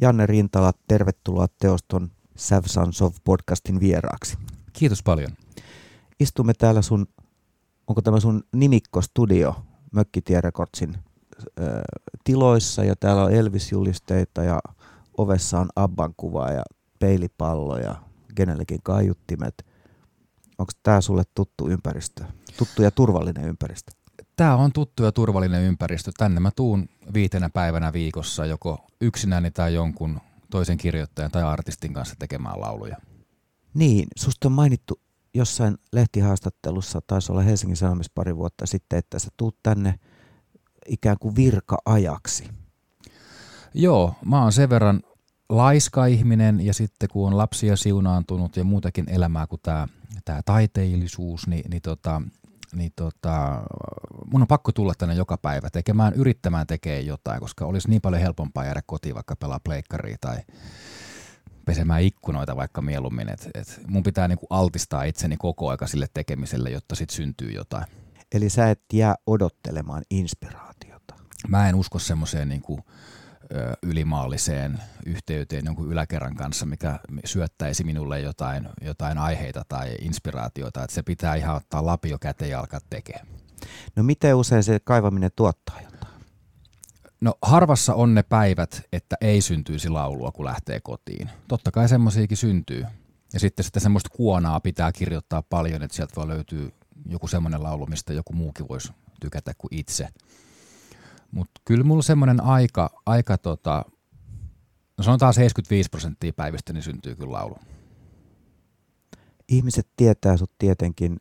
Janne Rintala, tervetuloa Teoston Sav Sons of podcastin vieraaksi. Kiitos paljon. Istumme täällä sun, onko tämä sun nimikkostudio Mökkitie Recordsin äh, tiloissa ja täällä on Elvis-julisteita ja ovessa on Abban kuva ja peilipallo ja kenellekin kaiuttimet. Onko tämä sulle tuttu ympäristö? Tuttu ja turvallinen ympäristö? Tämä on tuttu ja turvallinen ympäristö. Tänne mä tuun viitenä päivänä viikossa joko yksinäni tai jonkun toisen kirjoittajan tai artistin kanssa tekemään lauluja. Niin, susta on mainittu jossain lehtihaastattelussa, taisi olla Helsingin Sanomissa pari vuotta sitten, että sä tuut tänne ikään kuin virka-ajaksi. Joo, mä oon sen verran laiska ihminen ja sitten kun on lapsia siunaantunut ja muutakin elämää kuin tämä tää taiteellisuus, niin, niin, tota, niin tota, mun on pakko tulla tänne joka päivä tekemään, yrittämään tekee jotain, koska olisi niin paljon helpompaa jäädä kotiin vaikka pelaa pleikkaria tai pesemään ikkunoita vaikka mieluummin. Et, et mun pitää niinku altistaa itseni koko aika sille tekemiselle, jotta sitten syntyy jotain. Eli sä et jää odottelemaan inspiraatiota. Mä en usko semmoiseen niinku, ylimaalliseen yhteyteen jonkun yläkerran kanssa, mikä syöttäisi minulle jotain, jotain aiheita tai inspiraatiota. Että se pitää ihan ottaa lapio käteen ja alkaa tekemään. No miten usein se kaivaminen tuottaa jotain? No harvassa on ne päivät, että ei syntyisi laulua, kun lähtee kotiin. Totta kai semmoisiakin syntyy. Ja sitten sitä semmoista kuonaa pitää kirjoittaa paljon, että sieltä voi löytyä joku semmoinen laulu, mistä joku muukin voisi tykätä kuin itse. Mutta kyllä mulla semmoinen aika, aika tota, no sanotaan 75 prosenttia päivistä, niin syntyy kyllä laulu. Ihmiset tietää sut tietenkin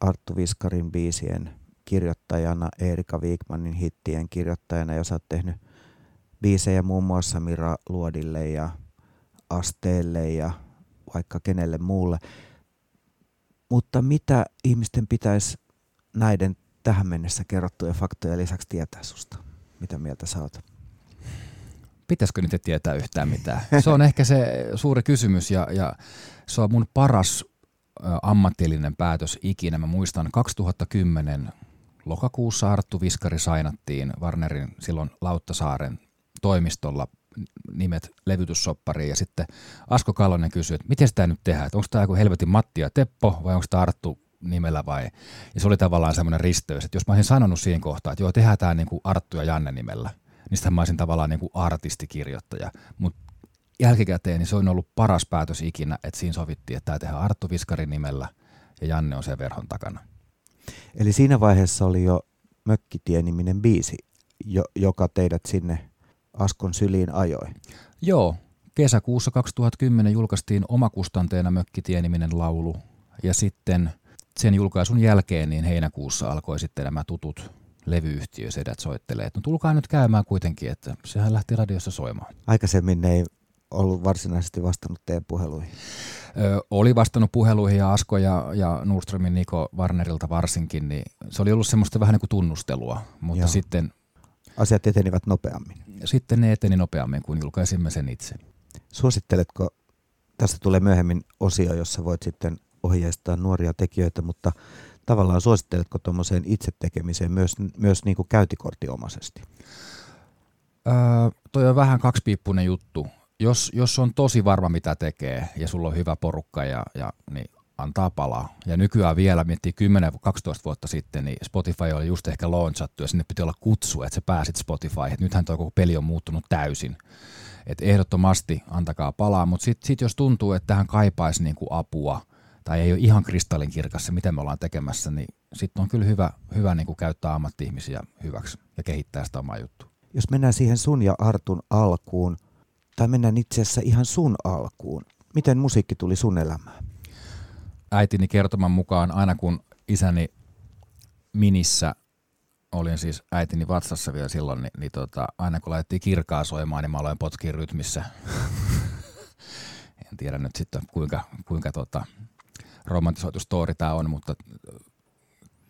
Arttu Viskarin biisien kirjoittajana, Erika Wigmanin hittien kirjoittajana, ja sä oot tehnyt biisejä muun muassa Mira Luodille ja Asteelle ja vaikka kenelle muulle. Mutta mitä ihmisten pitäisi näiden tähän mennessä kerrottuja faktoja lisäksi tietää susta? Mitä mieltä sä oot? Pitäisikö niitä tietää yhtään mitään? Se on ehkä se suuri kysymys ja, ja se on mun paras ammatillinen päätös ikinä. Mä muistan 2010 lokakuussa Arttu Viskari sainattiin Warnerin silloin Lauttasaaren toimistolla nimet levytyssoppariin ja sitten Asko Kalonen kysyi, että miten sitä nyt tehdään, onko tämä joku helvetin Matti ja Teppo vai onko tämä Arttu nimellä vai, ja se oli tavallaan semmoinen risteys, että jos mä olisin sanonut siihen kohtaan, että joo, tehdään tämä niin kuin Arttu ja Janne nimellä, niin sitten mä olisin tavallaan niin kuin artistikirjoittaja, mutta jälkikäteen niin se on ollut paras päätös ikinä, että siinä sovittiin, että tämä tehdään Arttu Viskarin nimellä ja Janne on sen verhon takana. Eli siinä vaiheessa oli jo Mökkitie-niminen biisi, jo, joka teidät sinne Askon syliin ajoi. Joo, kesäkuussa 2010 julkaistiin omakustanteena Mökkitie-niminen laulu ja sitten sen julkaisun jälkeen niin heinäkuussa alkoi sitten nämä tutut levyyhtiösedät soittelee, että no tulkaa nyt käymään kuitenkin, että sehän lähti radiossa soimaan. Aikaisemmin ne ei ollut varsinaisesti vastannut teidän puheluihin? Ö, oli vastannut puheluihin ja Asko ja, ja Nordströmin Niko Warnerilta varsinkin, niin se oli ollut semmoista vähän niin kuin tunnustelua, mutta Joo. sitten... Asiat etenivät nopeammin. Sitten ne eteni nopeammin, kun julkaisimme sen itse. Suositteletko, tästä tulee myöhemmin osio, jossa voit sitten ohjeistaa nuoria tekijöitä, mutta tavallaan suositteletko tuommoiseen itse tekemiseen myös, myös niin kuin käytikortiomaisesti? Öö, toi on vähän kaksipiippunen juttu jos, jos on tosi varma mitä tekee ja sulla on hyvä porukka ja, ja niin antaa palaa. Ja nykyään vielä miettii 10-12 vuotta sitten, niin Spotify oli just ehkä launchattu ja sinne piti olla kutsu, että sä pääsit Spotify. Et nythän tuo koko peli on muuttunut täysin. Et ehdottomasti antakaa palaa, mutta sitten sit jos tuntuu, että tähän kaipaisi niinku apua tai ei ole ihan kristallinkirkas se, mitä me ollaan tekemässä, niin sitten on kyllä hyvä, hyvä niinku käyttää ammatti-ihmisiä hyväksi ja kehittää sitä omaa juttua. Jos mennään siihen sun ja Artun alkuun, tai mennään itse asiassa ihan sun alkuun. Miten musiikki tuli sun elämään? Äitini kertoman mukaan aina kun isäni minissä, olin siis äitini vatsassa vielä silloin, niin, niin tota, aina kun laitettiin kirkaa soimaan, niin mä aloin potkin rytmissä. en tiedä nyt sitten kuinka, kuinka tota, romantisoitu story tämä on, mutta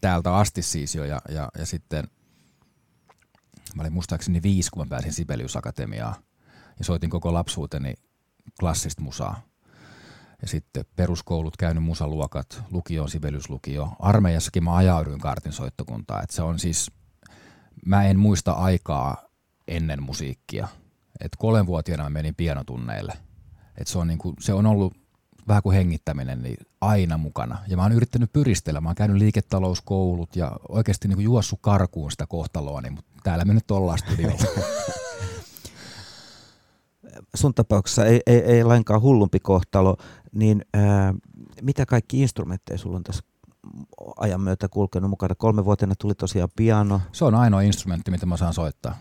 täältä asti siis jo ja, ja, ja sitten mä olin muistaakseni viisi, kun mä pääsin Sibelius Akatemiaan ja soitin koko lapsuuteni klassista musaa. Ja sitten peruskoulut käynyt musaluokat, lukio, sivellyslukio. Armeijassakin mä ajauduin kartin soittokuntaan. Et se on siis, mä en muista aikaa ennen musiikkia. Et kolmenvuotiaana menin pianotunneille. Et se, on niinku, se on ollut vähän kuin hengittäminen, niin aina mukana. Ja mä oon yrittänyt pyristellä. Mä oon käynyt liiketalouskoulut ja oikeasti niinku juossut karkuun sitä kohtaloa, niin, mutta täällä me nyt ollaan studiolla. Sun tapauksessa ei, ei, ei lainkaan hullumpi kohtalo, niin ää, mitä kaikki instrumentteja sulla on tässä ajan myötä kulkenut mukana? Kolme vuotena tuli tosiaan piano. Se on ainoa instrumentti, mitä mä saan soittaa.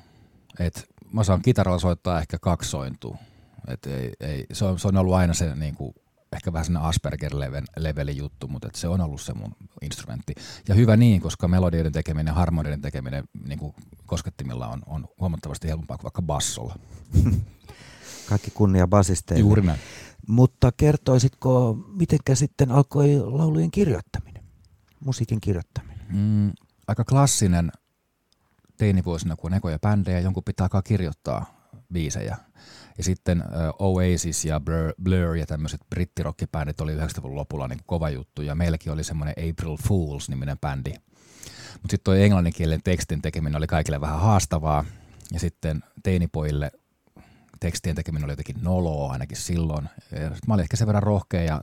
Et mä saan kitaralla soittaa ehkä kaksi sointua. Et ei, ei, se, on, se on ollut aina se niin kuin, ehkä vähän sellainen Asperger-levelin juttu, mutta et se on ollut se mun instrumentti. Ja hyvä niin, koska melodioiden tekeminen, harmonioiden tekeminen niin kuin koskettimilla on, on huomattavasti helpompaa kuin vaikka bassolla. Kaikki kunnia basisteille. Juuri näin. Mutta kertoisitko, miten sitten alkoi laulujen kirjoittaminen, musiikin kirjoittaminen? Mm, aika klassinen teinivuosina, kun on ekoja bändejä, jonkun pitää alkaa kirjoittaa biisejä. Ja sitten Oasis ja Blur, Blur ja tämmöiset brittirockibändit oli 90-luvun lopulla niin kova juttu. Ja meilläkin oli semmoinen April Fools-niminen bändi. Mutta sitten toi englanninkielinen tekstin tekeminen oli kaikille vähän haastavaa. Ja sitten teinipojille tekstien tekeminen oli jotenkin noloa ainakin silloin. Ja mä olin ehkä sen verran rohkea ja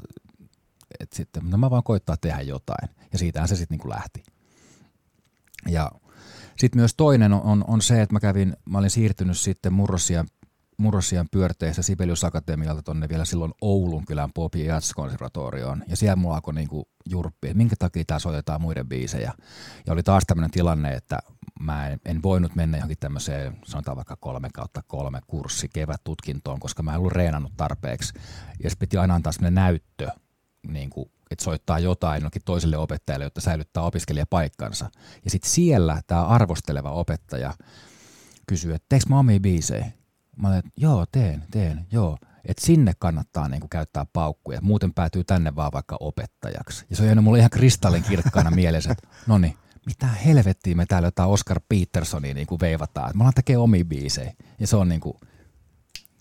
et sitten, no mä vaan koittaa tehdä jotain. Ja siitähän se sitten niinku lähti. Ja sitten myös toinen on, on, on, se, että mä kävin, mä olin siirtynyt sitten murrosian, murrosian pyörteistä Sibelius Akatemialta tonne vielä silloin Oulun kylän Pop Jazz-konservatorioon. Ja siellä mulla alkoi niinku jurppi, että minkä takia tää soitetaan muiden biisejä. Ja oli taas tämmöinen tilanne, että mä en, en voinut mennä johonkin tämmöiseen, sanotaan vaikka kolme kautta kolme kurssi kevättutkintoon, koska mä en ollut reenannut tarpeeksi. Ja se piti aina antaa semmoinen näyttö, niin kuin, että soittaa jotain jonkin toiselle opettajalle, jotta säilyttää opiskelijapaikkansa. Ja sitten siellä tämä arvosteleva opettaja kysyy, että teekö mä omia biisejä? Mä olen, että joo, teen, teen, joo. Että sinne kannattaa niinku käyttää paukkuja, muuten päätyy tänne vaan vaikka opettajaksi. Ja se on jäänyt mulle ihan kristallin kirkkaana mielessä, että no niin, mitä helvettiä me täällä jotain Oscar Petersonia niin kuin veivataan. Me ollaan tekee omia biisejä. Ja se on niin kuin,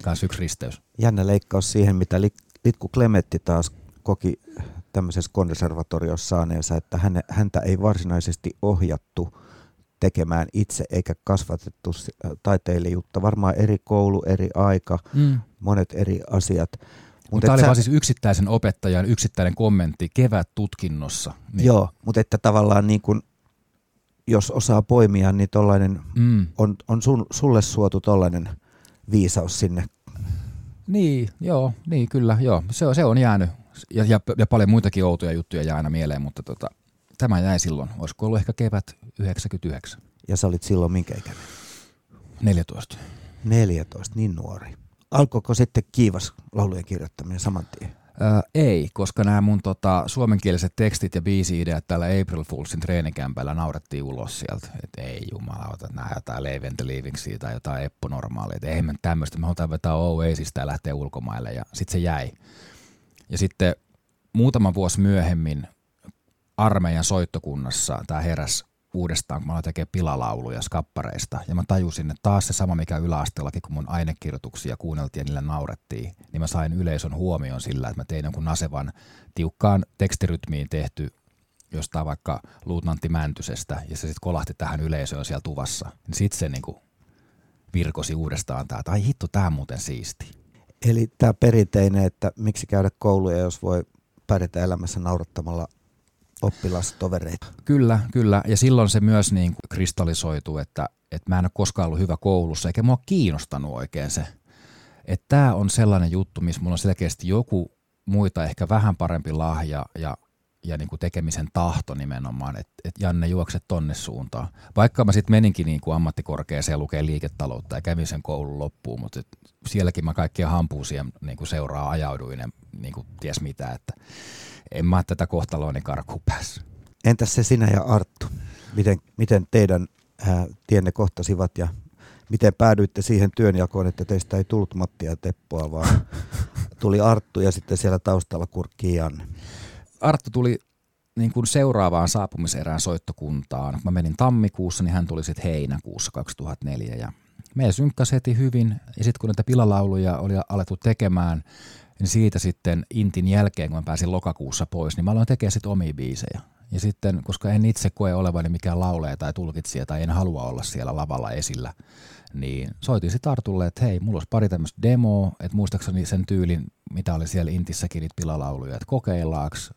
kans yksi risteys. Jännä leikkaus siihen, mitä Litku Klemetti taas koki tämmöisessä konservatoriossa saaneensa, että häntä ei varsinaisesti ohjattu tekemään itse eikä kasvatettu taiteilijuutta. Varmaan eri koulu, eri aika, mm. monet eri asiat. Mutta tämä oli sä... vaan siis yksittäisen opettajan yksittäinen kommentti kevät tutkinnossa. Niin. Joo, mutta että tavallaan niin kuin jos osaa poimia, niin tollainen mm. on, on sun, sulle suotu tollainen viisaus sinne. Niin, joo, niin kyllä, joo. Se, on, se on jäänyt. Ja, ja, ja, paljon muitakin outoja juttuja jää aina mieleen, mutta tota, tämä jäi silloin. Olisiko ollut ehkä kevät 99. Ja sä olit silloin minkä ikäinen? 14. 14, niin nuori. Alkoiko sitten kiivas laulujen kirjoittaminen saman tien? Öö, ei, koska nämä mun tota, suomenkieliset tekstit ja biisi-ideat täällä April Foolsin treenikämpällä naurettiin ulos sieltä. Että ei jumalauta, nämä jotain Leave and Leavingsia tai jotain Eppo normaalia. Että ei me tämmöistä, me halutaan vetää Oasista ja lähteä ulkomaille ja sitten se jäi. Ja sitten muutama vuosi myöhemmin armeijan soittokunnassa tämä heräs uudestaan, kun mä aloin tekemään pilalauluja skappareista. Ja mä tajusin, että taas se sama, mikä yläasteellakin, kun mun ainekirjoituksia kuunneltiin ja niille naurettiin, niin mä sain yleisön huomioon sillä, että mä tein jonkun nasevan tiukkaan tekstirytmiin tehty jostain vaikka luutnantti Mäntysestä, ja se sitten kolahti tähän yleisöön siellä tuvassa. Niin sitten se niinku virkosi uudestaan tämä, että ai hitto, tämä muuten siisti. Eli tämä perinteinen, että miksi käydä kouluja, jos voi pärjätä elämässä naurattamalla oppilastovereita. Kyllä, kyllä. Ja silloin se myös niin kuin kristallisoituu, että, että mä en ole koskaan ollut hyvä koulussa, eikä mua kiinnostanut oikein se. Että tämä on sellainen juttu, missä mulla on selkeästi joku muita ehkä vähän parempi lahja ja, ja niin kuin tekemisen tahto nimenomaan, että et Janne juokset tonne suuntaan. Vaikka mä sitten meninkin niin kuin ammattikorkeaseen lukee liiketaloutta ja kävin sen koulun loppuun, mutta et sielläkin mä kaikkia hampuusia niin kuin seuraa ajauduin ja niin kuin ties mitä, että en mä tätä kohtaloani karkuun päässyt. Entäs se sinä ja Arttu? Miten, miten teidän ää, tienne kohtasivat ja miten päädyitte siihen työnjakoon, että teistä ei tullut Mattia ja Teppoa, vaan tuli Arttu ja sitten siellä taustalla kurkki Janne? Arttu tuli niin kuin seuraavaan saapumiserään soittokuntaan. Kun mä menin tammikuussa, niin hän tuli sitten heinäkuussa 2004 ja me synkkäsi heti hyvin ja sitten kun näitä pilalauluja oli alettu tekemään, niin siitä sitten Intin jälkeen, kun mä pääsin lokakuussa pois, niin mä aloin tekemään sitten omia biisejä. Ja sitten, koska en itse koe olevani mikään lauleja tai tulkitsija tai en halua olla siellä lavalla esillä, niin soitin sitten Artulle, että hei, mulla olisi pari tämmöistä demoa, että muistaakseni sen tyylin, mitä oli siellä Intissäkin niitä pilalauluja, että kokeillaaks.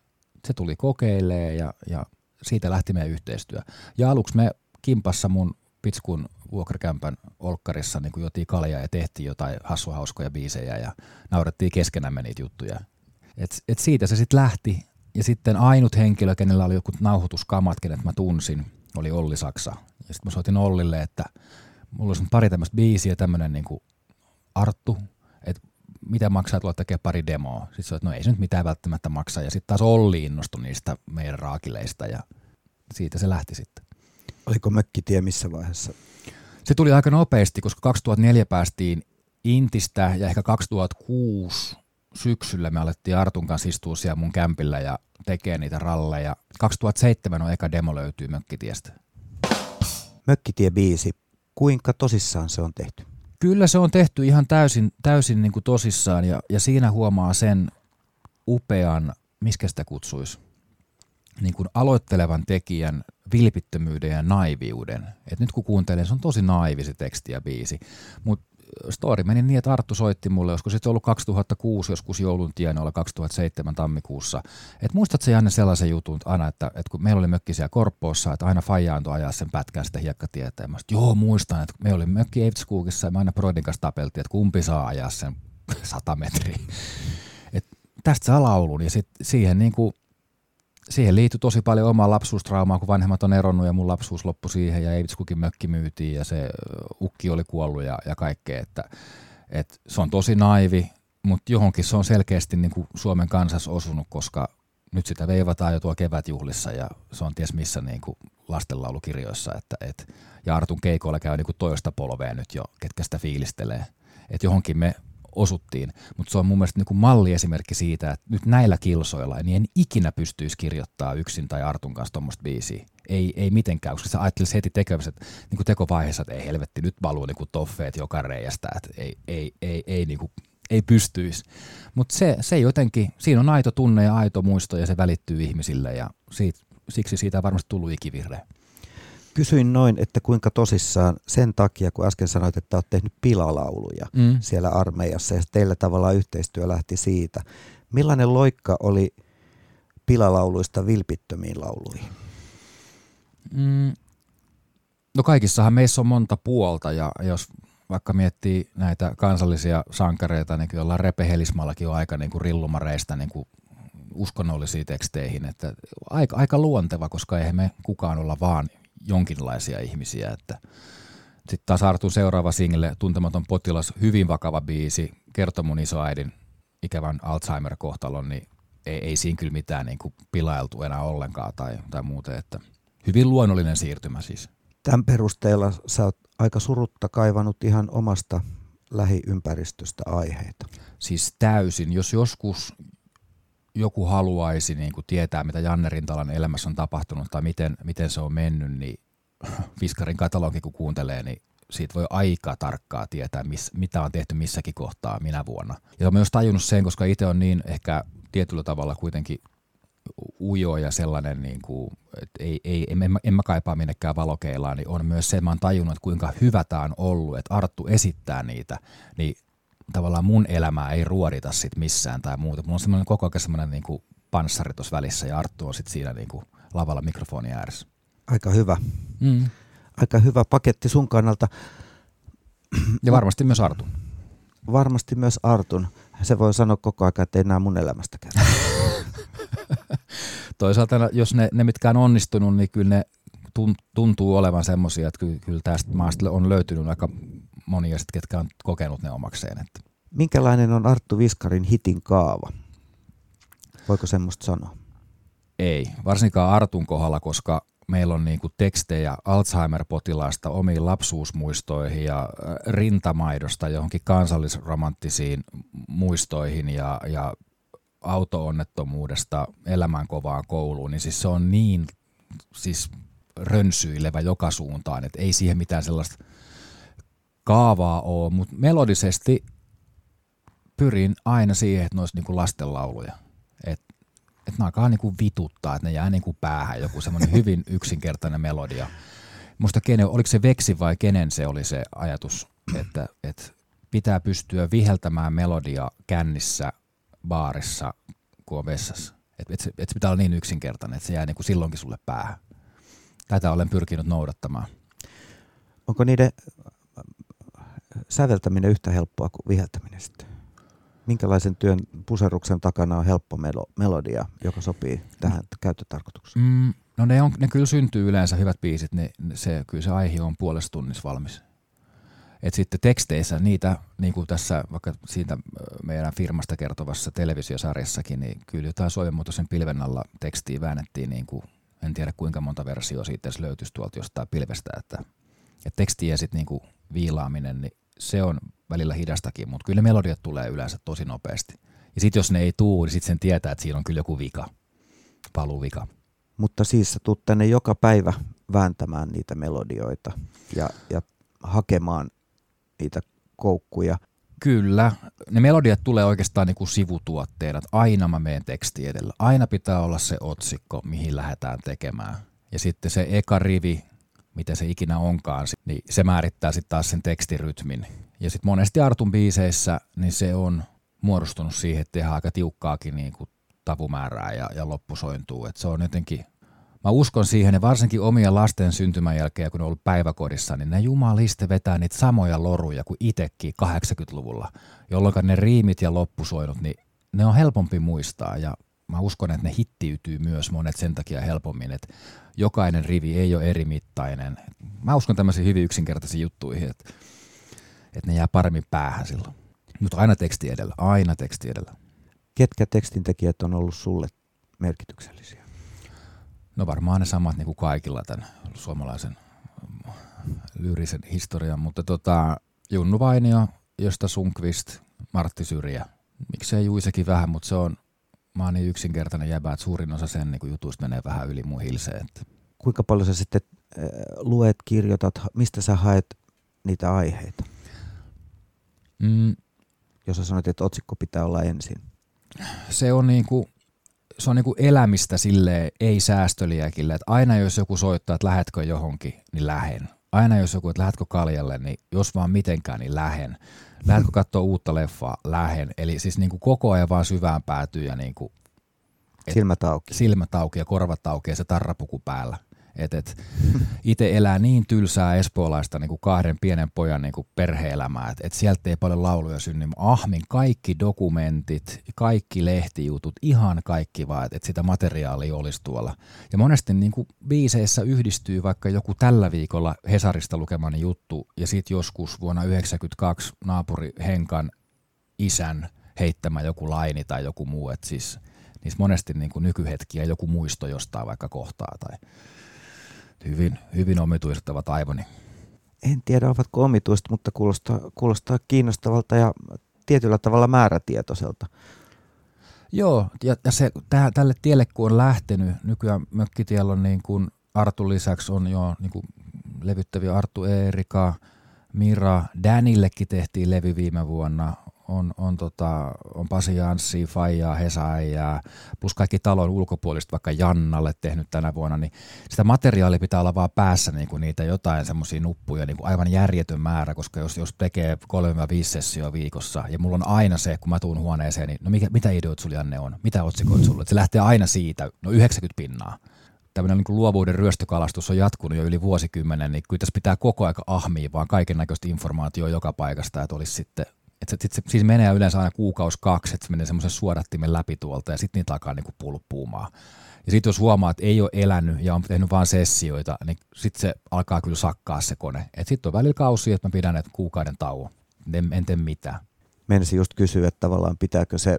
Se tuli kokeilee ja, ja siitä lähti meidän yhteistyö. Ja aluksi me kimpassa mun pitskun vuokrakämpän olkkarissa niin jotiin kaljaa ja tehtiin jotain hassua hauskoja biisejä ja naurettiin keskenämme niitä juttuja. Et, et siitä se sitten lähti. Ja sitten ainut henkilö, kenellä oli joku nauhoituskamat, kenet mä tunsin, oli Olli Saksa. Ja sitten mä soitin Ollille, että mulla olisi pari tämmöistä biisiä, tämmöinen niin Arttu, että mitä maksaa tulla tekemään pari demoa. Sitten se että no ei se nyt mitään välttämättä maksaa. Ja sitten taas Olli innostui niistä meidän raakileista ja siitä se lähti sitten. Oliko mökkitie missä vaiheessa? Se tuli aika nopeasti, koska 2004 päästiin Intistä ja ehkä 2006 syksyllä me alettiin Artun kanssa istua siellä mun kämpillä ja tekee niitä ralleja. 2007 on eka demo löytyy Mökkitiestä. Mökkitie biisi, kuinka tosissaan se on tehty? Kyllä se on tehty ihan täysin, täysin niin kuin tosissaan ja, ja siinä huomaa sen upean, miskä sitä kutsuisi, niin kuin aloittelevan tekijän vilpittömyyden ja naiviuden. Et nyt kun kuuntelen, se on tosi naivi se teksti ja biisi. Mutta story meni niin, että Arttu soitti mulle, olisiko sitten ollut 2006, joskus joulun tienoilla 2007 tammikuussa. Että muistatko Janne sellaisen jutun aina, että, että kun meillä oli mökki siellä Korppoossa, että aina Faija antoi ajaa sen pätkän sitä hiekkatietä. Ja mä joo muistan, että me oli mökki Eivitskuukissa ja me aina Brodin kanssa tapeltiin, että kumpi saa ajaa sen 100 metriä. Et tästä laulun ja sit siihen niin kuin siihen liittyi tosi paljon omaa lapsuustraumaa, kun vanhemmat on eronnut ja mun lapsuus loppui siihen ja Eivitskukin mökki myytiin ja se ukki oli kuollut ja, ja kaikkea. Että, että se on tosi naivi, mutta johonkin se on selkeästi niin kuin Suomen kansas osunut, koska nyt sitä veivataan jo tuo kevätjuhlissa ja se on ties missä niin kuin lastenlaulukirjoissa. Että, et, ja Artun keikoilla käy niin kuin toista polvea nyt jo, ketkä sitä fiilistelee. Että johonkin me osuttiin, mutta se on mun mielestä niin kuin malliesimerkki siitä, että nyt näillä kilsoilla niin en ikinä pystyisi kirjoittaa yksin tai Artun kanssa tuommoista biisiä. Ei, ei mitenkään, koska sä ajattelisi heti tekevissä, että niin kuin tekovaiheessa, että ei helvetti, nyt valuu niin kuin toffeet joka reiästä, että ei, ei, ei, ei, niin kuin, ei pystyisi. Mutta se, se jotenkin, siinä on aito tunne ja aito muisto ja se välittyy ihmisille ja siitä, siksi siitä on varmasti tullut ikivirreä. Kysyin noin, että kuinka tosissaan sen takia, kun äsken sanoit, että olet tehnyt pilalauluja mm. siellä armeijassa ja teillä tavallaan yhteistyö lähti siitä. Millainen loikka oli pilalauluista vilpittömiin lauluihin? Mm. No kaikissahan meissä on monta puolta ja jos vaikka miettii näitä kansallisia sankareita, niin kyllä Repe Helismallakin on aika niin kuin rillumareista niin kuin uskonnollisiin teksteihin. Että aika, aika luonteva, koska eihän me kukaan olla vaan jonkinlaisia ihmisiä. Että sitten taas Artun seuraava single, Tuntematon potilas, hyvin vakava biisi, kertoi mun isoäidin ikävän Alzheimer-kohtalon, niin ei, ei siinä kyllä mitään niin kuin pilailtu enää ollenkaan tai, tai muuten. Että hyvin luonnollinen siirtymä siis. Tämän perusteella sä oot aika surutta kaivannut ihan omasta lähiympäristöstä aiheita. Siis täysin. Jos joskus joku haluaisi niin kuin tietää, mitä Janne Rintalan elämässä on tapahtunut tai miten, miten se on mennyt, niin Fiskarin katalogi kun kuuntelee, niin siitä voi aika tarkkaa tietää, miss, mitä on tehty missäkin kohtaa minä vuonna. Ja olen myös tajunnut sen, koska itse on niin ehkä tietyllä tavalla kuitenkin ujo ja sellainen, niin kuin, että ei, ei, en, en, en mä kaipaa minnekään valokeilaan, niin on myös se, että mä oon tajunnut, että kuinka hyvä tämä on ollut, että Arttu esittää niitä, niin tavallaan mun elämää ei ruodita sit missään tai muuta. Mulla on semmoinen koko ajan semmoinen niin kuin panssari tuossa välissä ja Arttu on sitten siinä niin kuin lavalla mikrofonin ääressä. Aika hyvä. Mm. Aika hyvä paketti sun kannalta. Ja varmasti myös Artun. Varmasti myös Artun. Se voi sanoa koko ajan, että ei enää mun elämästäkään. Toisaalta jos ne, ne mitkä on onnistunut, niin kyllä ne tuntuu olevan semmoisia, että kyllä, kyllä tästä maasta on löytynyt aika monia, sit, ketkä on kokenut ne omakseen. Että. Minkälainen on Arttu Viskarin hitin kaava? Voiko semmoista sanoa? Ei, varsinkaan Artun kohdalla, koska meillä on niinku tekstejä Alzheimer-potilaasta omiin lapsuusmuistoihin ja äh, rintamaidosta johonkin kansallisromanttisiin muistoihin ja, ja auto-onnettomuudesta elämän kovaan kouluun, niin siis se on niin siis rönsyilevä joka suuntaan, että ei siihen mitään sellaista kaavaa ole, mutta melodisesti pyrin aina siihen, että ne olisi niinku lastenlauluja. Et että ne alkaa niinku vituttaa, että ne jää niinku päähän joku semmoinen hyvin yksinkertainen melodia. Musta kenen, oliko se Veksi vai kenen se oli se ajatus, että, että pitää pystyä viheltämään melodia kännissä baarissa, kun on vessassa. Että et, et se pitää olla niin yksinkertainen, että se jää niinku silloinkin sulle päähän. Tätä olen pyrkinyt noudattamaan. Onko niiden säveltäminen yhtä helppoa kuin viheltäminen sitten? Minkälaisen työn puseruksen takana on helppo melo, melodia, joka sopii tähän käyttötarkoitukseen? Mm, no ne, on, ne kyllä syntyy yleensä hyvät biisit, ne, se, kyllä se aihe on puolesta tunnissa valmis. Et sitten teksteissä niitä, niin kuin tässä vaikka siitä meidän firmasta kertovassa televisiosarjassakin, niin kyllä jotain soivimuotoisen pilven alla tekstiä väännettiin, niin kuin, en tiedä kuinka monta versiota siitä edes löytyisi tuolta jostain pilvestä, että, että tekstiä sitten niin kuin viilaaminen, niin se on välillä hidastakin, mutta kyllä ne melodiat tulee yleensä tosi nopeasti. Ja sitten jos ne ei tuu, niin sitten sen tietää, että siinä on kyllä joku vika, paluvika. Mutta siis sä tuut tänne joka päivä vääntämään niitä melodioita ja, ja hakemaan niitä koukkuja. Kyllä. Ne melodiat tulee oikeastaan niin kuin sivutuotteena. Aina mä menen teksti edellä. Aina pitää olla se otsikko, mihin lähdetään tekemään. Ja sitten se eka rivi, mitä se ikinä onkaan, niin se määrittää sitten taas sen tekstirytmin. Ja sitten monesti Artun biiseissä, niin se on muodostunut siihen, että tehdään aika tiukkaakin niin kuin tavumäärää ja, ja loppusointuu. Et se on jotenkin, mä uskon siihen, ja varsinkin omia lasten syntymän jälkeen, kun ne on ollut päiväkodissa, niin ne jumaliste vetää niitä samoja loruja kuin itekin 80-luvulla, jolloin ne riimit ja loppusoinut, niin ne on helpompi muistaa ja mä uskon, että ne hittiytyy myös monet sen takia helpommin, että jokainen rivi ei ole eri mittainen. Mä uskon tämmöisiin hyvin yksinkertaisiin juttuihin, että, että ne jää paremmin päähän silloin. Mutta aina teksti edellä, aina teksti edellä. Ketkä tekstintekijät on ollut sulle merkityksellisiä? No varmaan ne samat niin kuin kaikilla tämän suomalaisen lyyrisen historian, mutta tota, Junnu Vainio, Josta Sunkvist, Martti Syrjä. Miksei Juisekin vähän, mutta se on, mä oon niin yksinkertainen jäbä, että suurin osa sen niin jutuista menee vähän yli mun hilseen. Että. Kuinka paljon sä sitten äh, luet, kirjoitat, mistä sä haet niitä aiheita? Mm. Jos sä sanoit, että otsikko pitää olla ensin. Se on niin kuin, se on niin kuin elämistä sille ei säästöliäkille, että aina jos joku soittaa, että lähetkö johonkin, niin lähen. Aina jos joku, että lähdetkö kaljalle, niin jos vaan mitenkään, niin lähen. Lähdetkö katsoa uutta leffaa, lähen. Eli siis niin kuin koko ajan vaan syvään päätyy ja niin kuin, silmät auki. Silmät auki ja korvat auki ja se tarrapuku päällä. Et, et, itse elää niin tylsää espoolaista niin kuin kahden pienen pojan niin kuin perhe-elämää, että et sieltä ei paljon lauluja synny. Ahmin kaikki dokumentit, kaikki lehtijutut, ihan kaikki vaan, että et sitä materiaalia olisi tuolla. Ja monesti niin kuin biiseissä yhdistyy vaikka joku tällä viikolla Hesarista lukemani juttu ja sitten joskus vuonna 1992 naapuri Henkan isän heittämä joku laini tai joku muu. Että siis niissä monesti niin kuin nykyhetkiä joku muisto jostain vaikka kohtaa tai hyvin, hyvin omituiset ovat aivoni. En tiedä, ovatko omituiset, mutta kuulostaa, kuulostaa kiinnostavalta ja tietyllä tavalla määrätietoiselta. Joo, ja, ja se, täh, tälle tielle kun on lähtenyt, nykyään mökkitiellä on niin kuin Artu lisäksi on jo niin kuin levyttäviä Arttu Eerika, Mira, Danillekin tehtiin levy viime vuonna, on, on, tota, on Pasi Janssi, Faija, Hesa ja plus kaikki talon ulkopuolista, vaikka Jannalle tehnyt tänä vuonna, niin sitä materiaalia pitää olla vaan päässä niin kuin niitä jotain semmoisia nuppuja, niin kuin aivan järjetön määrä, koska jos, jos tekee 3-5 sessioa viikossa, ja mulla on aina se, kun mä tuun huoneeseen, niin no mikä, mitä ideoit sulla Janne on, mitä otsikoit sulla, se lähtee aina siitä, no 90 pinnaa. Tämmöinen niin luovuuden ryöstökalastus on jatkunut jo yli vuosikymmenen, niin kyllä tässä pitää koko aika ahmia vaan kaiken näköistä informaatiota joka paikasta, että olisi sitten että sit se siis menee yleensä aina kuukausi kaksi, että se menee semmoisen suodattimen läpi tuolta ja sitten niitä alkaa niinku pulppuumaan. Ja sitten jos huomaa, että ei ole elänyt ja on tehnyt vain sessioita, niin sitten se alkaa kyllä sakkaa se kone. Sitten on välillä kausi, että mä pidän että kuukauden tauon. En, en tee mitään. Menisin just kysyä, että tavallaan pitääkö se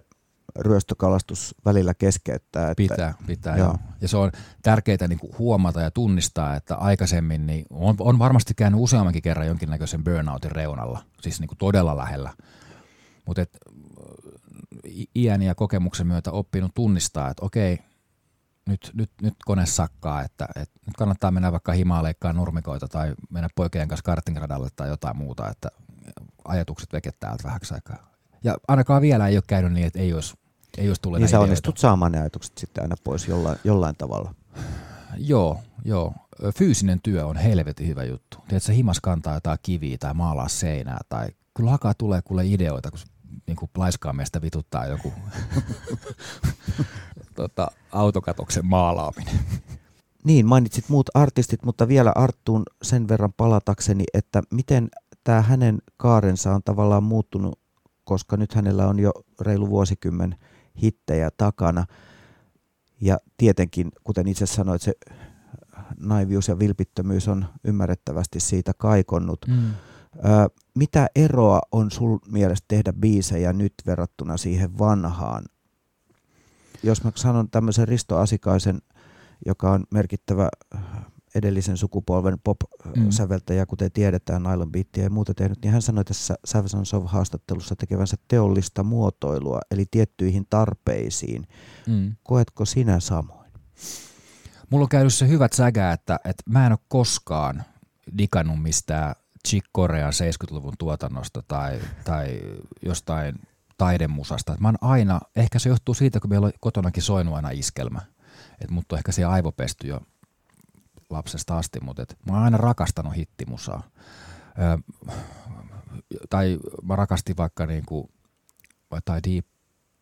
ryöstökalastus välillä keskeyttää. Että, pitää, pitää joo. Joo. Ja se on tärkeää niin kuin huomata ja tunnistaa, että aikaisemmin niin on, on varmasti käynyt useammankin kerran jonkinnäköisen burnoutin reunalla, siis niin kuin todella lähellä. Mutta iän ja kokemuksen myötä oppinut tunnistaa, että okei, nyt, nyt, nyt kone sakkaa, että, että nyt kannattaa mennä vaikka himaa leikkaa nurmikoita tai mennä poikien kanssa kartingradalle tai jotain muuta, että ajatukset vekettää vähäksi aikaa. Ja ainakaan vielä ei ole käynyt niin, että ei olisi ei olisi tullut Niin sä ideoita. onnistut saamaan ne ajatukset sitten aina pois jollain, jollain tavalla. Joo, joo. Fyysinen työ on helvetin hyvä juttu. Tiedätkö, himas kantaa jotain kiviä tai maalaa seinää tai kyllä alkaa tulee kuule ideoita, kun niin kuin laiskaa meistä vituttaa joku tota, autokatoksen maalaaminen. Niin, mainitsit muut artistit, mutta vielä Arttuun sen verran palatakseni, että miten tämä hänen kaarensa on tavallaan muuttunut, koska nyt hänellä on jo reilu vuosikymmen hittejä takana. Ja tietenkin, kuten itse sanoit, se naivius ja vilpittömyys on ymmärrettävästi siitä kaikonnut. Mm. Ö, mitä eroa on sul mielestä tehdä biisejä nyt verrattuna siihen vanhaan? Jos mä sanon tämmöisen Risto Asikaisen, joka on merkittävä edellisen sukupolven pop-säveltäjä, kuten tiedetään, Nylon Beatia ja muuta tehnyt, niin hän sanoi tässä Savage of haastattelussa tekevänsä teollista muotoilua, eli tiettyihin tarpeisiin. Mm. Koetko sinä samoin? Mulla on käynyt se hyvät sägä, että, että mä en ole koskaan digannut mistään Chick Korean 70-luvun tuotannosta tai, tai jostain taidemusasta. Mä oon aina, ehkä se johtuu siitä, kun meillä on kotonakin soinut aina iskelmä. Että mut on ehkä siellä aivopesty jo lapsesta asti, mutta et mä oon aina rakastanut hittimusaa. Ö, tai mä rakastin vaikka niinku, tai Deep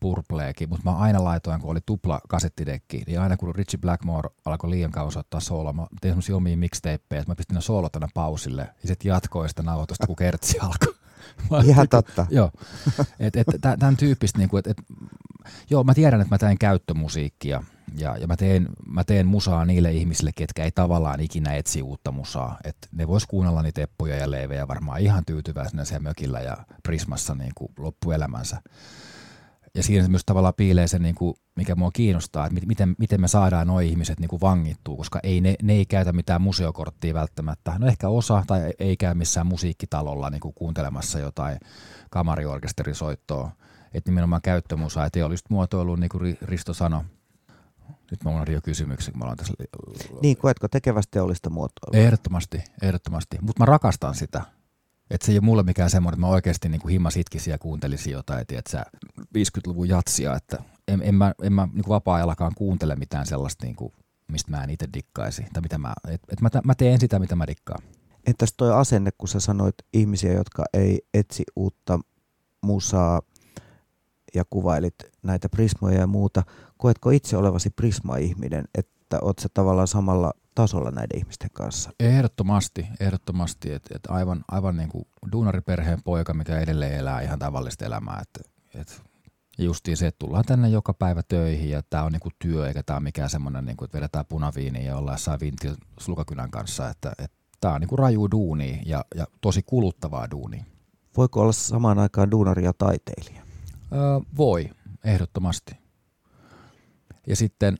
Purpleekin, mutta mä aina laitoin, kun oli tupla kasettidekki, niin aina kun Richie Blackmore alkoi liian kauan soittaa sooloa, mä tein semmosia omia mixtapeja, että mä pistin ne soolot aina pausille, ja sitten jatkoin sitä nauhoitusta, kun kertsi alkoi. Ihan totta. Joo, että et, tämän tyyppistä, niinku, että et, joo, mä tiedän, että mä teen käyttömusiikkia, ja, ja mä, teen, mä teen musaa niille ihmisille, ketkä ei tavallaan ikinä etsi uutta musaa. että ne vois kuunnella niitä teppuja ja leivejä varmaan ihan tyytyväisenä siellä mökillä ja Prismassa niin kuin loppuelämänsä. Ja siinä myös tavallaan piilee se, niin kuin, mikä mua kiinnostaa, että miten, miten me saadaan nuo ihmiset niin kuin vangittua, koska ei, ne, ne ei käytä mitään museokorttia välttämättä. No ehkä osa tai ei käy missään musiikkitalolla niin kuin kuuntelemassa jotain kamariorkesterisoittoa. Että nimenomaan käyttömusaa ja teollista muotoilua, niin kuin Risto sanoi. Nyt mä unohdin jo kysymyksen, kun mä olen tässä... Niin, koetko tekevästi teollista muotoilua? Ehdottomasti, ehdottomasti. Mutta mä rakastan sitä. Että se ei ole mulle mikään semmoinen, että mä oikeasti niin kuin himmas itkisi ja kuuntelisin jotain, tiedätkö, 50-luvun jatsia, että en, en mä, en mä niin kuin vapaa-ajallakaan kuuntele mitään sellaista, niin kuin, mistä mä en itse dikkaisi. Tai mitä mä, et, et mä, mä teen sitä, mitä mä dikkaan. Entäs toi asenne, kun sä sanoit ihmisiä, jotka ei etsi uutta musaa ja kuvailit näitä prismoja ja muuta, koetko itse olevasi prisma-ihminen, että oot sä tavallaan samalla tasolla näiden ihmisten kanssa? Ehdottomasti, ehdottomasti. Että et aivan, aivan niin kuin duunariperheen poika, mikä edelleen elää ihan tavallista elämää. Et, et justiin se, että tullaan tänne joka päivä töihin ja tämä on niinku työ, eikä tämä ole mikään semmoinen, niinku, että vedetään punaviiniä ja ollaan jossain vintil sulkakynän kanssa. Että, et tämä on niinku raju duuni ja, ja tosi kuluttavaa duuni. Voiko olla samaan aikaan duunari ja taiteilija? Öö, voi, ehdottomasti. Ja sitten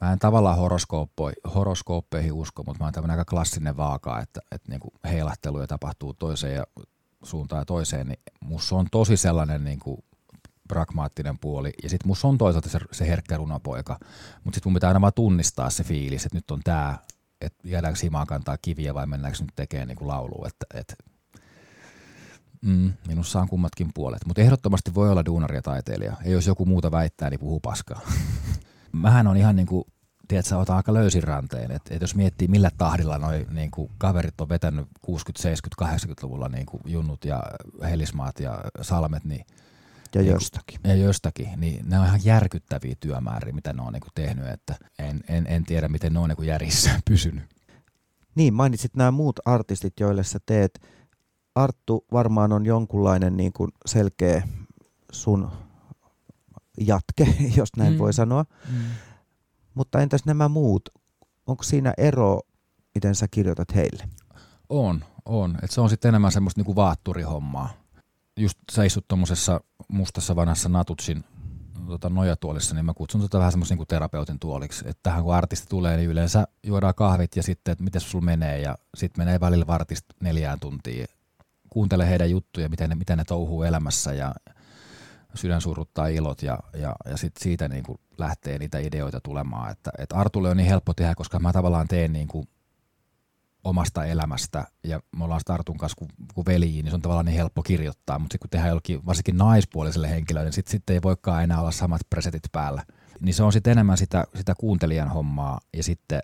mä en tavallaan horoskooppeihin usko, mutta mä oon tämmöinen aika klassinen vaaka, että, että niinku heilahteluja tapahtuu toiseen ja suuntaan ja toiseen, niin musta on tosi sellainen niinku pragmaattinen puoli. Ja sitten musta on toisaalta se, se herkkä runopoika, mutta sitten mun pitää aina vaan tunnistaa se fiilis, että nyt on tämä, että jäädäänkö himaan kantaa kiviä vai mennäänkö nyt tekemään niinku laulua, että, että Mm, minussa on kummatkin puolet, mutta ehdottomasti voi olla duunari ja taiteilija. Ja jos joku muuta väittää, niin puhuu paskaa. Mähän on ihan niin kuin, tiedätkö, otan aika löysin ranteen. Että et jos miettii, millä tahdilla noi niin kuin kaverit on vetänyt 60-, 70-, 80-luvulla niin kuin junnut ja helismaat ja salmet, niin ja niin, jostakin. Ja jostakin, niin ne on ihan järkyttäviä työmääriä, mitä ne on niin kuin tehnyt, että en, en, en tiedä, miten ne on niin kuin järjissä pysynyt. Niin, mainitsit nämä muut artistit, joille sä teet Arttu varmaan on jonkunlainen niin kuin selkeä sun jatke, jos näin mm. voi sanoa. Mm. Mutta entäs nämä muut? Onko siinä ero, miten sä kirjoitat heille? On, on. Et se on sitten enemmän semmoista niinku vaatturihommaa. Just sä istut tuommoisessa mustassa vanhassa Natutsin tota, nojatuolissa, niin mä kutsun tota vähän semmoisen niinku terapeutin tuoliksi. Että tähän kun artisti tulee, niin yleensä juodaan kahvit ja sitten, että miten sulla menee. Ja sitten menee välillä vartista neljään tuntiin kuuntele heidän juttuja, miten ne, miten ne touhuu elämässä ja sydän suruttaa ilot ja, ja, ja sit siitä niin kuin lähtee niitä ideoita tulemaan. Että, että Artulle on niin helppo tehdä, koska mä tavallaan teen niin kuin omasta elämästä ja me ollaan Startun kanssa kuin, kuin veljiin, niin se on tavallaan niin helppo kirjoittaa, mutta kun tehdään jollekin varsinkin naispuoliselle henkilölle, niin sitten sit ei voikaan enää olla samat presetit päällä. Niin se on sitten enemmän sitä, sitä kuuntelijan hommaa ja sitten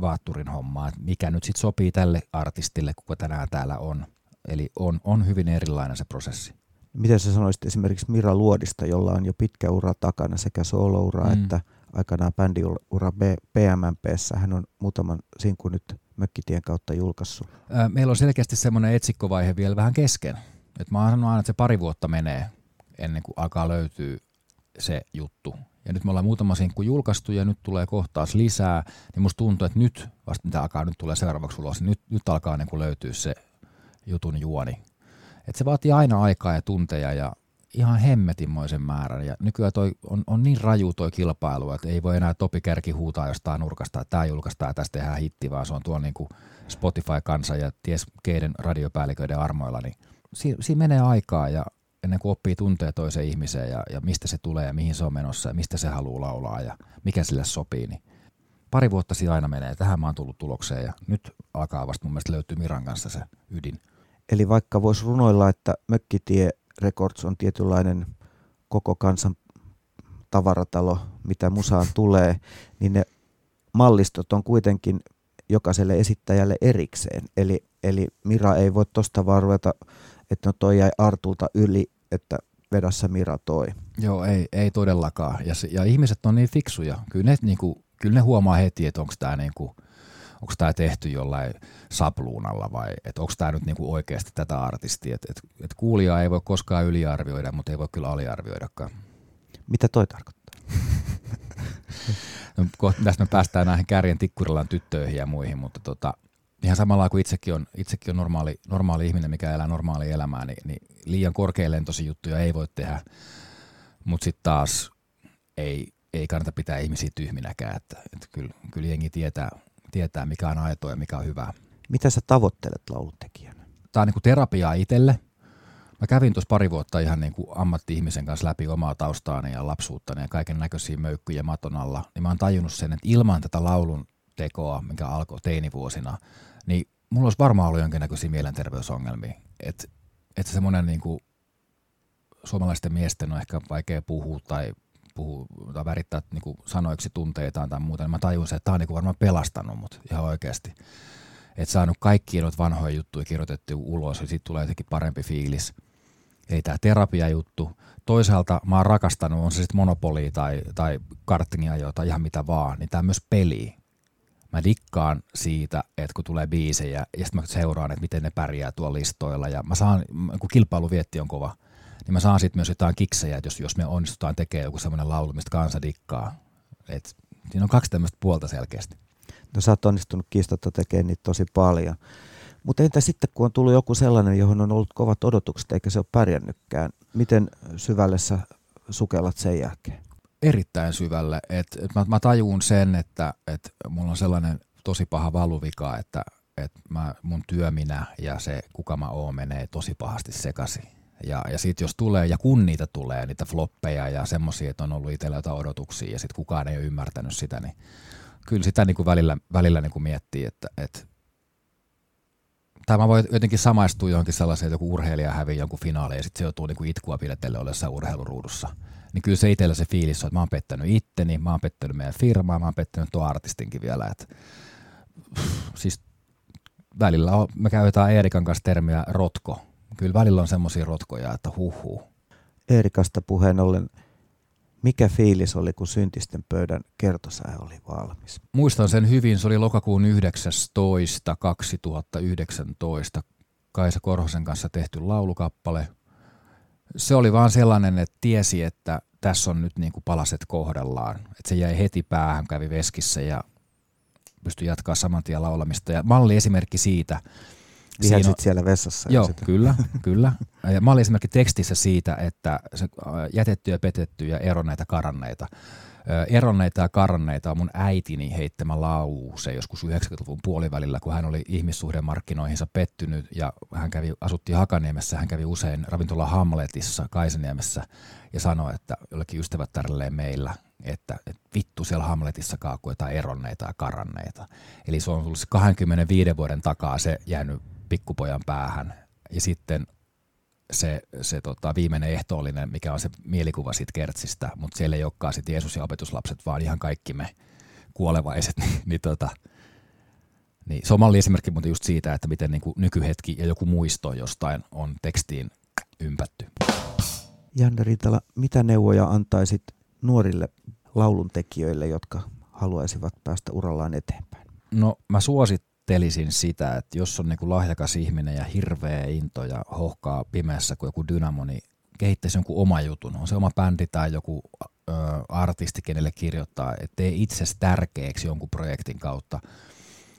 vaatturin hommaa, että mikä nyt sitten sopii tälle artistille, kuka tänään täällä on. Eli on, on hyvin erilainen se prosessi. Miten sä sanoisit esimerkiksi Mira Luodista, jolla on jo pitkä ura takana sekä soloura mm. että aikanaan bändiura PMMPssä. Hän on muutaman sinkun nyt Mökkitien kautta julkaissut. Meillä on selkeästi semmoinen etsikkovaihe vielä vähän kesken. Et mä oon sanonut aina, että se pari vuotta menee ennen kuin alkaa löytyy se juttu. Ja nyt me ollaan muutama sinkku julkaistu ja nyt tulee kohtaus lisää, niin musta tuntuu, että nyt vasta mitä alkaa nyt tulee seuraavaksi ulos, niin nyt, nyt alkaa niin kuin löytyä se jutun juoni. Et se vaatii aina aikaa ja tunteja ja ihan hemmetinmoisen määrän. Ja nykyään toi on, on niin raju toi kilpailu, että ei voi enää Topi Kärki huutaa jostain nurkasta, että tämä julkaistaan ja tästä tehdään hitti, vaan se on tuo niin Spotify-kansa ja ties keiden radiopäälliköiden armoilla, niin si- siinä menee aikaa ja ennen kuin oppii tuntee toisen ihmisen ja, ja mistä se tulee ja mihin se on menossa ja mistä se haluaa laulaa ja mikä sille sopii, niin pari vuotta siinä aina menee. Tähän mä oon tullut tulokseen ja nyt alkaa vasta mun mielestä löytyy Miran kanssa se ydin. Eli vaikka voisi runoilla, että Mökkitie Records on tietynlainen koko kansan tavaratalo, mitä musaan tulee, niin ne mallistot on kuitenkin jokaiselle esittäjälle erikseen. Eli, eli Mira ei voi tuosta vaan ruveta, että no toi jäi Artulta yli, että vedassa Mira toi. Joo, ei, ei todellakaan. Ja, ja ihmiset on niin fiksuja. Kyllä ne, niinku, kyllä ne huomaa heti, että onko tämä niinku, onko tämä tehty jollain sapluunalla vai että onko tämä nyt niinku oikeasti tätä artistia. Et, et, et kuulijaa ei voi koskaan yliarvioida, mutta ei voi kyllä aliarvioidakaan. Mitä toi tarkoittaa? no, tästä me päästään näihin kärjen tikkurilan tyttöihin ja muihin, mutta tota, ihan samalla kuin itsekin on, itsekin on normaali, normaali ihminen, mikä elää normaalia elämää, niin, niin liian korkealentoisia juttuja ei voi tehdä, mutta sitten taas ei, ei kannata pitää ihmisiä tyhminäkään, että, että kyllä, kyllä jengi tietää, tietää, mikä on aitoa ja mikä on hyvää. Mitä sä tavoittelet laulutekijänä? Tämä on niin kuin terapiaa itselle. Mä kävin tuossa pari vuotta ihan niin kuin ammatti-ihmisen kanssa läpi omaa taustaani ja lapsuuttani ja kaiken näköisiä möykkyjä maton alla. Niin mä oon tajunnut sen, että ilman tätä laulun tekoa, mikä alkoi teinivuosina, niin mulla olisi varmaan ollut jonkinnäköisiä mielenterveysongelmia. Että et semmoinen niin kuin suomalaisten miesten on ehkä vaikea puhua tai puhua tai värittää niin kuin sanoiksi tunteitaan tai muuta, niin mä tajusin, että tämä on niin kuin varmaan pelastanut mut ihan oikeasti. Että saanut kaikki noita vanhoja juttuja kirjoitettu ulos ja siitä tulee jotenkin parempi fiilis. Eli tämä terapia-juttu. Toisaalta mä oon rakastanut, on se sitten monopoli tai, tai karttingia tai ihan mitä vaan, niin tämä myös peli. Mä dikkaan siitä, että kun tulee biisejä ja sitten mä seuraan, että miten ne pärjää tuolla listoilla ja mä saan, kun kilpailuvietti on kova – niin mä saan sitten myös jotain kiksejä, että jos, jos me onnistutaan tekemään joku semmoinen laulu, mistä kansa dikkaa. Et siinä on kaksi tämmöistä puolta selkeästi. No sä oot onnistunut kiistatta tekemään niitä tosi paljon. Mutta entä sitten, kun on tullut joku sellainen, johon on ollut kovat odotukset, eikä se ole pärjännytkään, miten syvälle sä sukellat sen jälkeen? Erittäin syvälle. Et, et mä, mä tajuun sen, että et mulla on sellainen tosi paha valuvika, että et mä, mun työminä ja se, kuka mä oon, menee tosi pahasti sekaisin ja, ja sitten jos tulee, ja kun niitä tulee, niitä floppeja ja semmoisia, että on ollut itsellä jotain odotuksia ja sitten kukaan ei ole ymmärtänyt sitä, niin kyllä sitä niin kuin välillä, välillä niin kuin miettii, että, että tai mä voin jotenkin samaistua johonkin sellaiseen, että joku urheilija hävii jonkun finaaliin ja sitten se joutuu niin itkua pidetelle ollessa urheiluruudussa. Niin kyllä se itsellä se fiilis on, että mä oon pettänyt itteni, mä oon pettänyt meidän firmaa, mä oon pettänyt tuon artistinkin vielä. Että, siis välillä on, me käytetään Eerikan kanssa termiä rotko, kyllä välillä on semmoisia rotkoja, että huhu. Eerikasta puheen ollen, mikä fiilis oli, kun syntisten pöydän kertosäe oli valmis? Muistan sen hyvin, se oli lokakuun 19. 2019, Kaisa Korhosen kanssa tehty laulukappale. Se oli vaan sellainen, että tiesi, että tässä on nyt niin kuin palaset kohdallaan. Että se jäi heti päähän, kävi veskissä ja pystyi jatkaa saman tien laulamista. Ja malli esimerkki siitä, Vihelsit on, siellä vessassa. Joo, sitä. kyllä, kyllä. Ja mä olin esimerkiksi tekstissä siitä, että se jätetty ja petetty ja ero näitä karanneita. Eronneita ja karanneita on mun äitini heittämä lause joskus 90-luvun puolivälillä, kun hän oli ihmissuhdemarkkinoihinsa pettynyt ja hän kävi, asuttiin Hakaniemessä, hän kävi usein ravintola Hamletissa Kaisaniemessä ja sanoi, että jollekin ystävättärelleen meillä, että, että vittu siellä Hamletissa kaakuu jotain eronneita ja karanneita. Eli se on tullut 25 vuoden takaa se jäänyt pikkupojan päähän. Ja sitten se, se tota, viimeinen ehtoollinen, mikä on se mielikuva siitä kertsistä, mutta siellä ei olekaan sitten Jeesus ja opetuslapset, vaan ihan kaikki me kuolevaiset. niin, niin, tota, niin se on malli esimerkki mutta just siitä, että miten niin kuin nykyhetki ja joku muisto jostain on tekstiin ympätty. Janne Rintala, mitä neuvoja antaisit nuorille lauluntekijöille, jotka haluaisivat päästä urallaan eteenpäin? No mä suosittelisin sitä, että jos on niinku lahjakas ihminen ja hirveä into ja hohkaa pimeässä kuin joku dynamo, niin kehittäisi jonkun oma jutun. On se oma bändi tai joku ö, artisti, kenelle kirjoittaa, että tee itsesi tärkeäksi jonkun projektin kautta.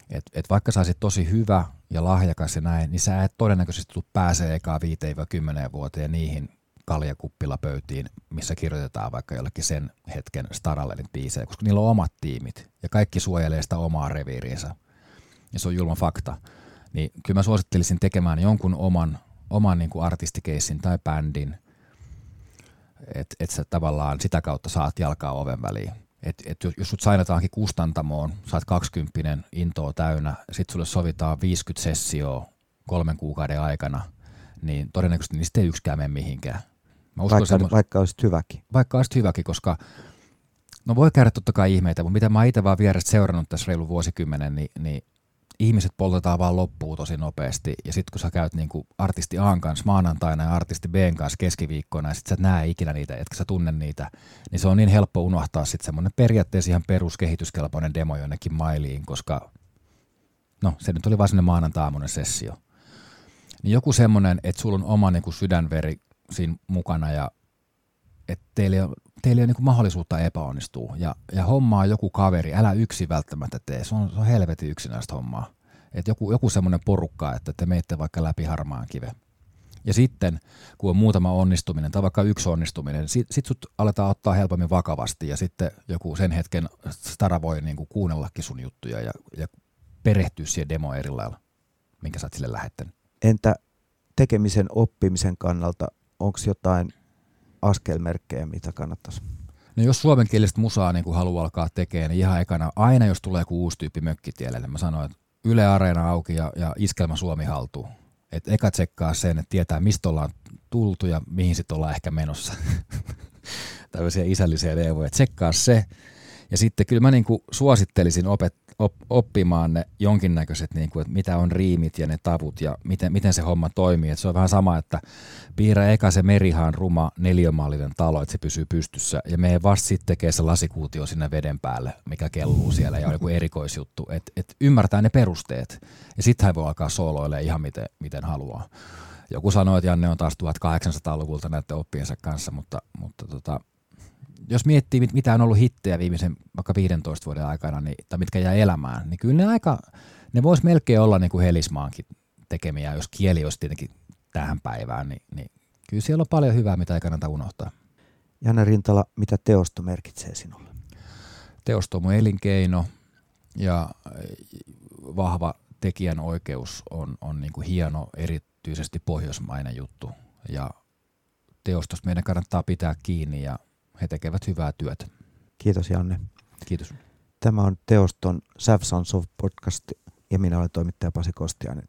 Et, et vaikka sä olisit tosi hyvä ja lahjakas ja näin, niin sä et todennäköisesti tule pääsee ekaa 5-10 vuoteen niihin kaljakuppilapöytiin, missä kirjoitetaan vaikka jollekin sen hetken staralle niitä biisejä, koska niillä on omat tiimit ja kaikki suojelee sitä omaa reviiriinsä. Ja se on julma fakta. Niin kyllä mä suosittelisin tekemään jonkun oman, oman niin kuin artistikeissin tai bändin, että et sä tavallaan sitä kautta saat jalkaa oven väliin. Et, et jos sut sainataankin kustantamoon, saat 20 intoa täynnä, sit sulle sovitaan 50 sessioa kolmen kuukauden aikana, niin todennäköisesti niistä ei yksikään mene mihinkään. Mä uskon vaikka, semmos, vaikka olisit hyväkin. Vaikka olisit hyväkin, koska no voi käydä totta kai ihmeitä, mutta mitä mä itse vaan vierestä seurannut tässä reilu vuosikymmenen, niin, niin ihmiset poltetaan vaan loppuun tosi nopeasti. Ja sitten kun sä käyt niinku artisti A kanssa maanantaina ja artisti B kanssa keskiviikkona ja sit sä näe ikinä niitä, etkä sä tunne niitä, niin se on niin helppo unohtaa sitten semmoinen periaatteessa ihan peruskehityskelpoinen demo jonnekin mailiin, koska no se nyt oli vaan semmoinen maanantai sessio. Niin joku semmoinen, että sulla on oma niinku sydänveri siinä mukana ja että teillä ei ole, teillä ei ole niin mahdollisuutta epäonnistua. Ja, ja hommaa joku kaveri, älä yksi välttämättä tee, se on, se on helvetin yksinäistä hommaa. Et joku, joku semmoinen porukka, että te menette vaikka läpi harmaan kive. Ja sitten, kun on muutama onnistuminen tai vaikka yksi onnistuminen, sit, sit sut aletaan ottaa helpommin vakavasti ja sitten joku sen hetken stara voi niin kuin kuunnellakin sun juttuja ja, ja perehtyä siihen demo eri lailla, minkä sä oot sille lähettänyt. Entä tekemisen oppimisen kannalta onko jotain askelmerkkejä, mitä kannattaisi? No jos suomenkielistä musaa niin kuin haluaa alkaa tekemään, niin ihan ekana, aina jos tulee joku uusi tyyppi mökkitielle, niin mä sanoin, että Yle Areena auki ja, ja Iskelma Suomi haltuu. Et eka tsekkaa sen, että tietää mistä ollaan tultu ja mihin sitten ollaan ehkä menossa. Tällaisia isällisiä neuvoja. Tsekkaa se. Ja sitten kyllä mä niin kuin suosittelisin opet, op, oppimaan ne jonkinnäköiset, niin kuin, että mitä on riimit ja ne tavut ja miten, miten se homma toimii. Et se on vähän sama, että piirrä eka se merihaan ruma neliömallinen talo, että se pysyy pystyssä ja me vasta sitten tekee se lasikuutio sinne veden päälle, mikä kelluu siellä ja on joku erikoisjuttu. Että et ymmärtää ne perusteet ja sitten hän voi alkaa sooloille ihan miten, miten haluaa. Joku sanoi, että Janne on taas 1800-luvulta näiden oppiensa kanssa, mutta, mutta tota, jos miettii, mitä on ollut hittejä viimeisen vaikka 15 vuoden aikana, niin, tai mitkä jää elämään, niin kyllä ne aika, ne vois melkein olla niin kuin Helismaankin tekemiä, jos kieli olisi tietenkin tähän päivään, niin, niin kyllä siellä on paljon hyvää, mitä ei kannata unohtaa. Janne Rintala, mitä teosto merkitsee sinulle? Teosto on mun elinkeino ja vahva tekijän oikeus on, on niin kuin hieno, erityisesti pohjoismainen juttu. Ja teostosta meidän kannattaa pitää kiinni ja he tekevät hyvää työtä. Kiitos Janne. Kiitos. Tämä on Teoston Sav Sons of podcast ja minä olen toimittaja Pasi Kostiainen.